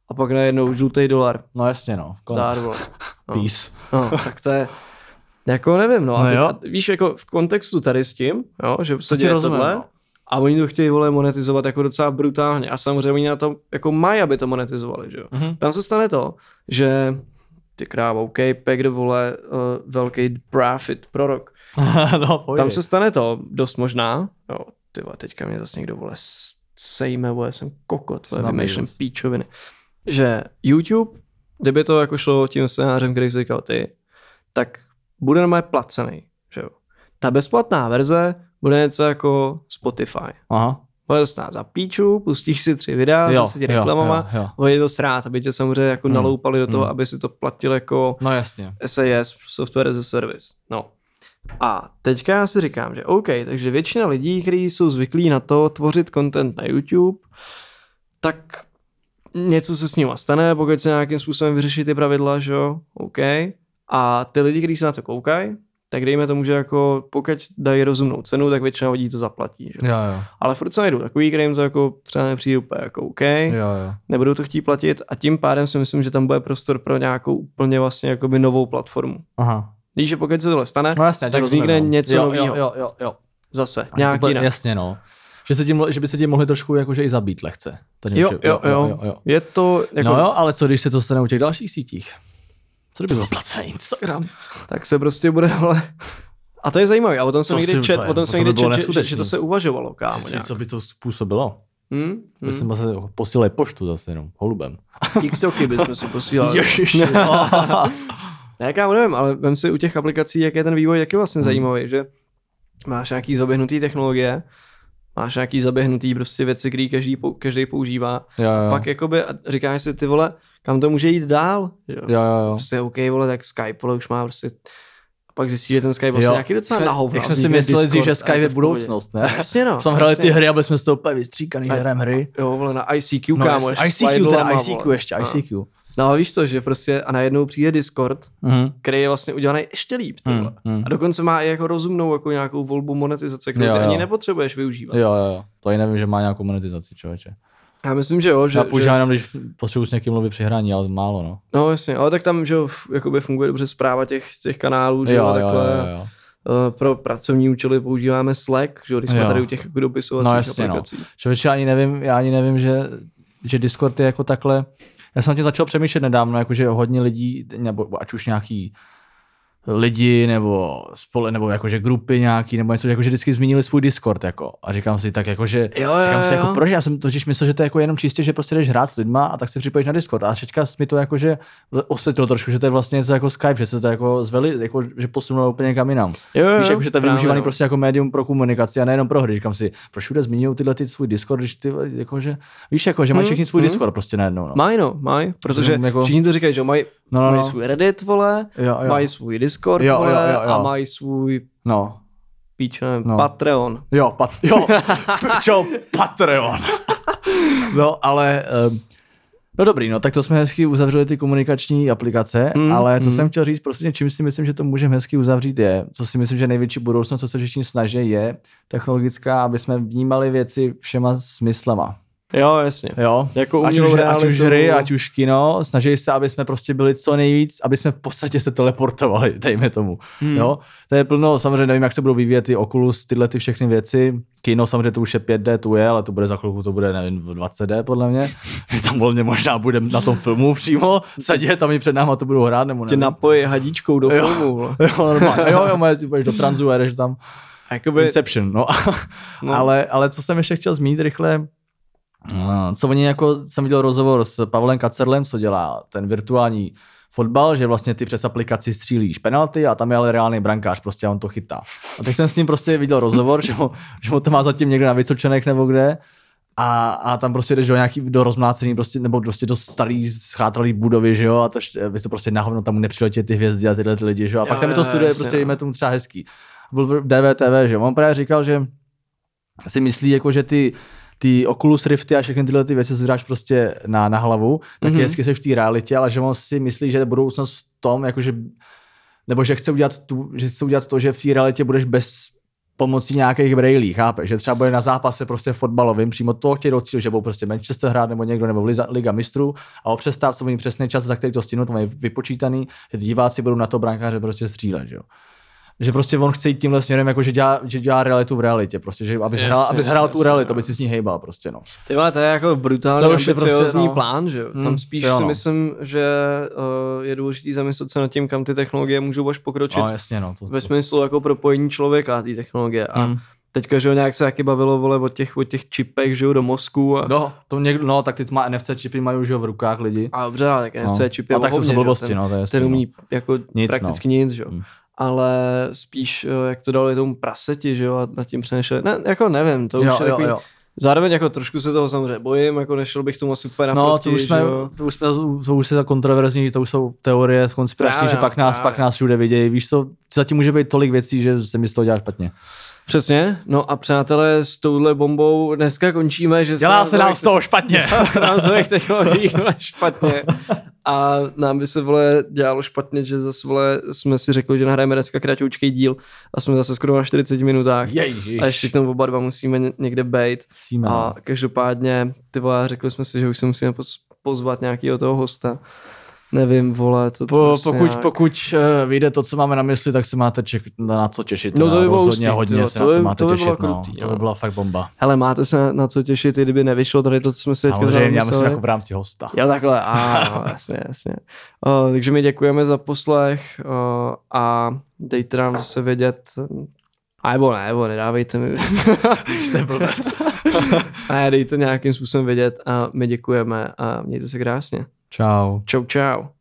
a pak najednou žlutý dolar. No jasně, no. Kon-. *laughs* No. Peace. no, tak to je, jako nevím, no. A No teď, jo. víš, jako v kontextu tady s tím, jo, že se ti děje rozumím, tohle, no. a oni to chtějí, vole, monetizovat jako docela brutálně. A samozřejmě oni na to jako mají, aby to monetizovali, že jo. Mhm. Tam se stane to, že ty krávo, OK, Pegr, vole, uh, velký profit prorok. *laughs* no. Tam se stane to, dost možná, jo, ty vole, teďka mě zase někdo, vole, sejme, vole, jsem kokot, vole, vymýšlím píčoviny. Že YouTube, kdyby to jako šlo tím scénářem, který jsi říkal ty, tak bude normálně placený, že jo. Ta bezplatná verze bude něco jako Spotify. Aha. To stát za píču, pustíš si tři videa, Jo, zase ti jo, reklamama, jo, jo. bude to srát, aby tě samozřejmě jako Hmm, naloupali do toho, hmm. aby si to platil jako No jasně. SAS, Software as a Service. No. A teďka já si říkám, že OK, takže většina lidí, kteří jsou zvyklí na to tvořit content na YouTube, tak něco se s nima stane, pokud se nějakým způsobem vyřeší ty pravidla, že jo, OK. A ty lidi, kteří se na to koukají, tak dejme tomu, že jako pokud dají rozumnou cenu, tak většina lidí to zaplatí, že? Jo, jo. Ale furt se najdou takový, kterým to jako třeba nepřijde úplně jako OK, Jo, jo. nebudou to chtít platit a tím pádem si myslím, že tam bude prostor pro nějakou úplně vlastně jakoby novou platformu. Aha. Víš, že pokud se tohle stane, No jasně, tak vznikne něco jo, nového. Jo, jo, jo, jo. Zase, A nějak to bude- jinak. Jasně, no. Že, se tím, že by se tím mohli trošku jakože i zabít lehce. To Jo, jo, jo, jo, jo. Je to, jako, No jo, ale co když se to stane u těch dalších sítích? Co kdyby byl placený Instagram? tak se prostě bude, ale... A to je zajímavé, a o tom jsem někdy čet, o tom to jsem někdy čet, že, že, to se uvažovalo, kámo, co by to způsobilo? Hm? Hmm? Hm? Bychom se posílali poštu zase jenom, holubem. TikToky bychom si posílali. Ježiši. *laughs* Ne, kámo, nevím, ale vem si u těch aplikací, jak je ten vývoj, jak je vlastně Hmm. zajímavý, že máš nějaký zaběhnutý technologie, máš nějaký zaběhnutý prostě věci, které každý, každý používá. jo, jo. Pak jakoby, říkáš si, ty vole, kam to může jít dál? že Jo? jo, jo, jo. Prostě OK, vole, tak Skype, vole, už má prostě a pak zjistíš, že ten Skype vlastně nějaký docela na hovno. Jak jsme si mysleli, dřív, Discord že Skype je budoucnost, ne? Jasně no. Jsme hráli jasně. ty hry a byli jsme z toho úplně vystříkaný, že hry. Jo, vole, na ICQ, No, kámo, ICQ, teda ICQ vole. ještě. ICQ. No a víš co, že prostě a najednou přijde Discord, Mhm. který je vlastně udělaný ještě líp, ty Hmm, vole. hmm. A dokonce má i jako rozumnou jako nějakou volbu monetizace, kterou Jo, ty jo. ani nepotřebuješ využívat. Jo, jo, jo. To i nevím, že má nějakou monetizaci, člověče. Já myslím, že jo, že, Já že používám jenom, když potřebuji s někým mluvit při hraní, ale málo, no. no jasně, ale tak tam, že jo, jakoby funguje dobře zpráva těch, těch kanálů, že jo, Jo, jo, takhle. jo, jo. Eh, Pro pracovní účely používáme Slack, že jo, když jsme Jo. tady u těch dopisovacích No jasně, no. aplikací. Člověče, já ani nevím, já ani nevím, že, že Discord je jako takhle, já jsem na tím začal přemýšlet nedávno, jakože hodně lidí, nebo ať už nějaký lidi nebo spole, nebo jakože grupy nějaký, nebo něco, jakože vždycky zmínili svůj Discord, jako. A říkám si tak, jakože, Jo, jo, říkám si, jo. jako, proč? Já jsem totiž myslel, že to je jako jenom čistě, že prostě jdeš hrát s lidma a tak se připojíš na Discord. A teďka mi to jakože osvětlilo trošku, že to je vlastně něco jako Skype, že se to jako zveli, jako, že posunulo úplně kam jinam. Jo, jo, Víš, jako, že to je využívaný prostě jako médium pro komunikaci a nejenom pro hry. Říkám si, proč všude zmiňují tyhle ty svůj Discord, když ty, jakože, víš, jako, že mají Hmm, všichni svůj hmm. Discord prostě najednou. No. Mají no, mají, protože jako- všichni to říkají, že mají, No, no, mají no. svůj Reddit, vole, Jo, jo. mají svůj Discord, Jo, jo, vole, jo, jo. a mají svůj no. píč, nevím, No. Patreon. Jo, pat, jo, *laughs* čo, Patreon. no, ale, um, no dobrý, no, tak to jsme hezky uzavřeli ty komunikační aplikace, mm, ale co mm. jsem chtěl říct, prostě čím si myslím, že to můžeme hezky uzavřít je, co si myslím, že největší budoucnost, co se všichni snaží, je technologická, aby jsme vnímali věci všema smyslama. Jo, jasně. Jo, Jako ať už, ať už hry, ať už kino, snaží se, aby jsme prostě byli co nejvíc, aby jsme v podstatě se teleportovali, *laughs* dejme tomu. Hmm. Jo, to je plno, samozřejmě nevím, jak se budou vyvíjet ty Oculus, tyhle ty všechny věci. Kino samozřejmě to už je 5D, tu je, ale to bude za chvilku, to bude nevím, 20D podle mě. *laughs* Tam volně možná budeme na tom filmu přímo sedět a my před náma to budou hrát, nebo Tě ne. napojí hadičkou do Jo. filmu. *laughs* Jo, normálně. Jo, jo, moje, budeš do transu jdeš tam. Jakoby, Inception, no. No. ale, ale co jsem ještě chtěl zmínit rychle, co oni jako, jsem viděl rozhovor s Pavlem Kacerlem, co dělá ten virtuální fotbal, že vlastně ty přes aplikaci střílíš penalty a tam je ale reálný brankář, prostě a on to chytá. A tak jsem s ním prostě viděl rozhovor, *laughs* že ho, že ho to má zatím někde na Vysočenech nebo kde a, a tam prostě jdeš do nějaký, do rozmlácený prostě, nebo prostě do starý schátralý budovy, že jo, a to, aby to prostě nahovno tam nepřiletí ty hvězdy a tyhle ty lidi, že jo, a Jo, pak tam je to studuje jasně, prostě, no. dejme tomu třeba hezký. Byl v DVTV, že jo, on právě říkal, že si myslí, jako, že ty, ty Oculus Rifty a všechny tyhle ty věci, co si dáš prostě na, na hlavu, tak Mhm. mm-hmm. hezky seš v té realitě, ale že on si myslí, že je budoucnost v tom, jakože, nebo že chce udělat, tu, že chce udělat to, že v té realitě budeš bez pomocí nějakých brailí, chápeš? Že třeba bude na zápase prostě fotbalovým, přímo toho chtějí docílit, že budou prostě Manchester hrát nebo někdo, nebo Liga, Liga mistrů a o přestávce přesný čas, za který to stihnou, to mají vypočítaný, že diváci budou na to brankáře prostě střílet, že jo. Že prostě on chce jít tímhle směrem, jako že dělá, že dělá realitu v realitě, prostě, že abys Jasně, hrál, abys hrál tu jasně, realitu, no. aby si s ní hejbal prostě, no. Ty vole, to je jako brutálně To už je prostě, no. plán, že jo. Tam Hmm, spíš jo, si no. myslím, že uh, je důležitý zamyslet se nad tím, kam ty technologie můžou až pokročit. no jasně, no. To, Ve smyslu jako propojení člověka a té technologie. A Mm. teďka, že jo, nějak se taky bavilo, vole, o těch, o těch čipech, že jo, do mozku. A, No, to někdo, no, tak ty má NFC čipy mají už jo v rukách lidi. a dobře, ale tak NFC No. čip je A tak to jsou blbosti, ten, no, to je jasný, ten no. umí jako Nic, prakticky nic, že jo. Mm. Ale spíš, eh, jak to dali tomu praseti, že jo, a nad tím přenešli. Ne, jako nevím, to už Jo, je jo, takový, jo. Zároveň jako trošku se toho samozřejmě bojím, jako nešel bych tomu asi úplně No, naproti, to už, jsme, to už, jsme, to už je kontroverzní, to už jsou teorie konspirační, Právě, že pak nás, právě. pak nás všude vidějí. Víš co, zatím může být tolik věcí, že se mi z toho dělá špatně. Přesně, no a přátelé, s touhle bombou dneska končíme, že Dělá se nám z toho špatně. *laughs* dělá se nám z vole, špatně. *laughs* A nám by se vole dělalo špatně, že zase vole jsme si řekli, že nahrajeme dneska kratoučký díl a jsme zase skoro na 40 minutách. Ježiš. A ještě k tomu oba dva musíme ně- někde bejt. Musíme, A no. každopádně, ty vole, řekli jsme si, že už se musíme poz- pozvat nějakého toho hosta. Nevím, vole, to, to Po, prostě pokud, nějak- pokud uh, vyjde to, co máme na mysli, tak se máte ček, na co těšit. No, to by bylo Rozhodně hustý, hodně jo, se to na co by- máte to by těšit. bylo no. krutý, To no. by byla fakt bomba. Hele, máte se na co těšit, i kdyby nevyšlo tady to, co jsme si teďka Samozřejmě, já myslím jako v rámci hosta. Jo, takhle, a no, *laughs* jasně, jasně. O, takže my děkujeme za poslech o, a dejte nám zase vědět, a nebo ne, nebo nedávejte mi. Jste blbec. *laughs* ne, dejte nějakým způsobem vědět a my děkujeme a mějte se krásně. Ciao. Ciao, ciao.